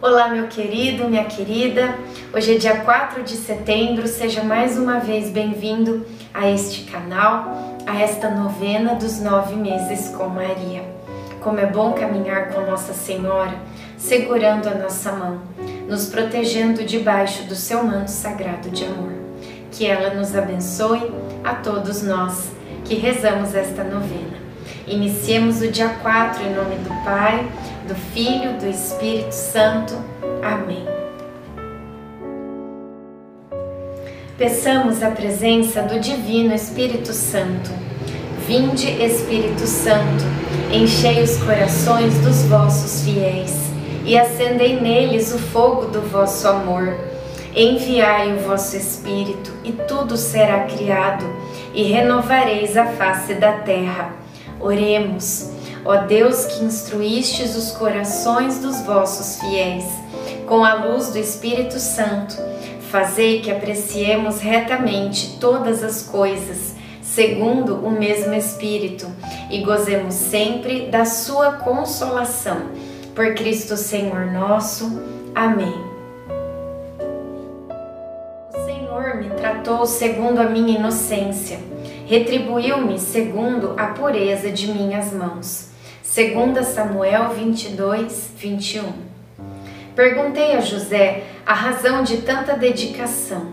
Olá, meu querido, minha querida. Hoje é dia 4 de setembro. Seja mais uma vez bem-vindo a este canal, a esta novena dos nove meses com Maria. Como é bom caminhar com Nossa Senhora, segurando a nossa mão, nos protegendo debaixo do seu manto sagrado de amor. Que ela nos abençoe a todos nós que rezamos esta novena. Iniciemos o dia 4 em nome do Pai, do Filho, do Espírito Santo. Amém. Peçamos a presença do Divino Espírito Santo. Vinde, Espírito Santo, enchei os corações dos vossos fiéis e acendei neles o fogo do vosso amor. Enviai o vosso Espírito, e tudo será criado, e renovareis a face da terra. Oremos, ó Deus que instruístes os corações dos vossos fiéis, com a luz do Espírito Santo, fazei que apreciemos retamente todas as coisas, segundo o mesmo Espírito, e gozemos sempre da sua consolação. Por Cristo Senhor nosso. Amém. O Senhor me tratou segundo a minha inocência retribuiu-me segundo a pureza de minhas mãos. 2 Samuel 22, 21. Perguntei a José a razão de tanta dedicação.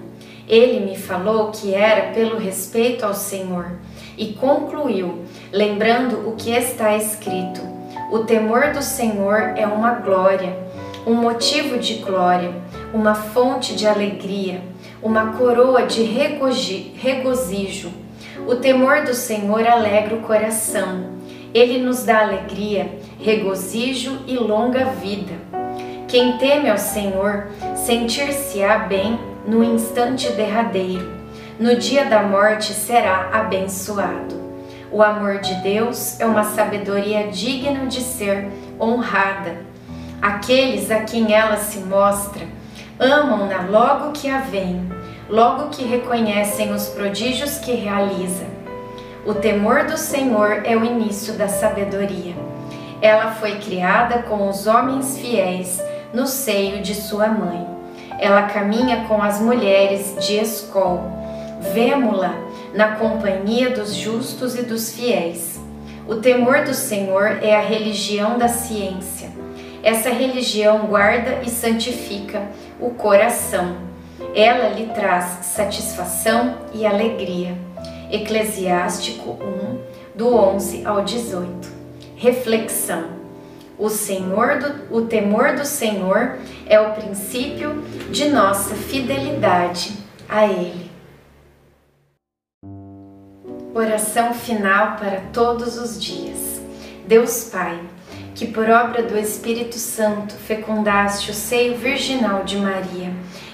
Ele me falou que era pelo respeito ao Senhor e concluiu, lembrando o que está escrito: O temor do Senhor é uma glória, um motivo de glória, uma fonte de alegria, uma coroa de regozijo o temor do Senhor alegra o coração. Ele nos dá alegria, regozijo e longa vida. Quem teme ao Senhor sentir-se-á bem no instante derradeiro. No dia da morte será abençoado. O amor de Deus é uma sabedoria digna de ser honrada. Aqueles a quem ela se mostra amam-na logo que a veem logo que reconhecem os prodígios que realiza. O temor do Senhor é o início da sabedoria. Ela foi criada com os homens fiéis no seio de sua mãe. Ela caminha com as mulheres de escol. Vemo-la na companhia dos justos e dos fiéis. O temor do Senhor é a religião da ciência. Essa religião guarda e santifica o coração ela lhe traz satisfação e alegria. Eclesiástico 1, do 11 ao 18. Reflexão. O Senhor do, o temor do Senhor é o princípio de nossa fidelidade a ele. Oração final para todos os dias. Deus Pai, que por obra do Espírito Santo fecundaste o seio virginal de Maria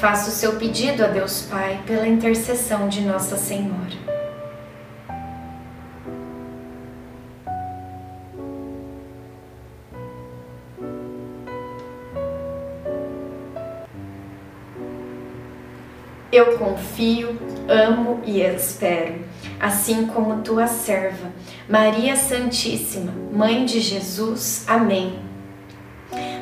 Faça o seu pedido a Deus Pai pela intercessão de Nossa Senhora. Eu confio, amo e espero, assim como tua serva, Maria Santíssima, Mãe de Jesus. Amém.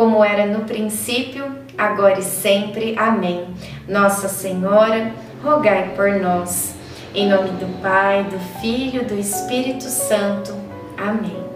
como era no princípio, agora e sempre. Amém. Nossa Senhora, rogai por nós. Em nome do Pai, do Filho do Espírito Santo. Amém.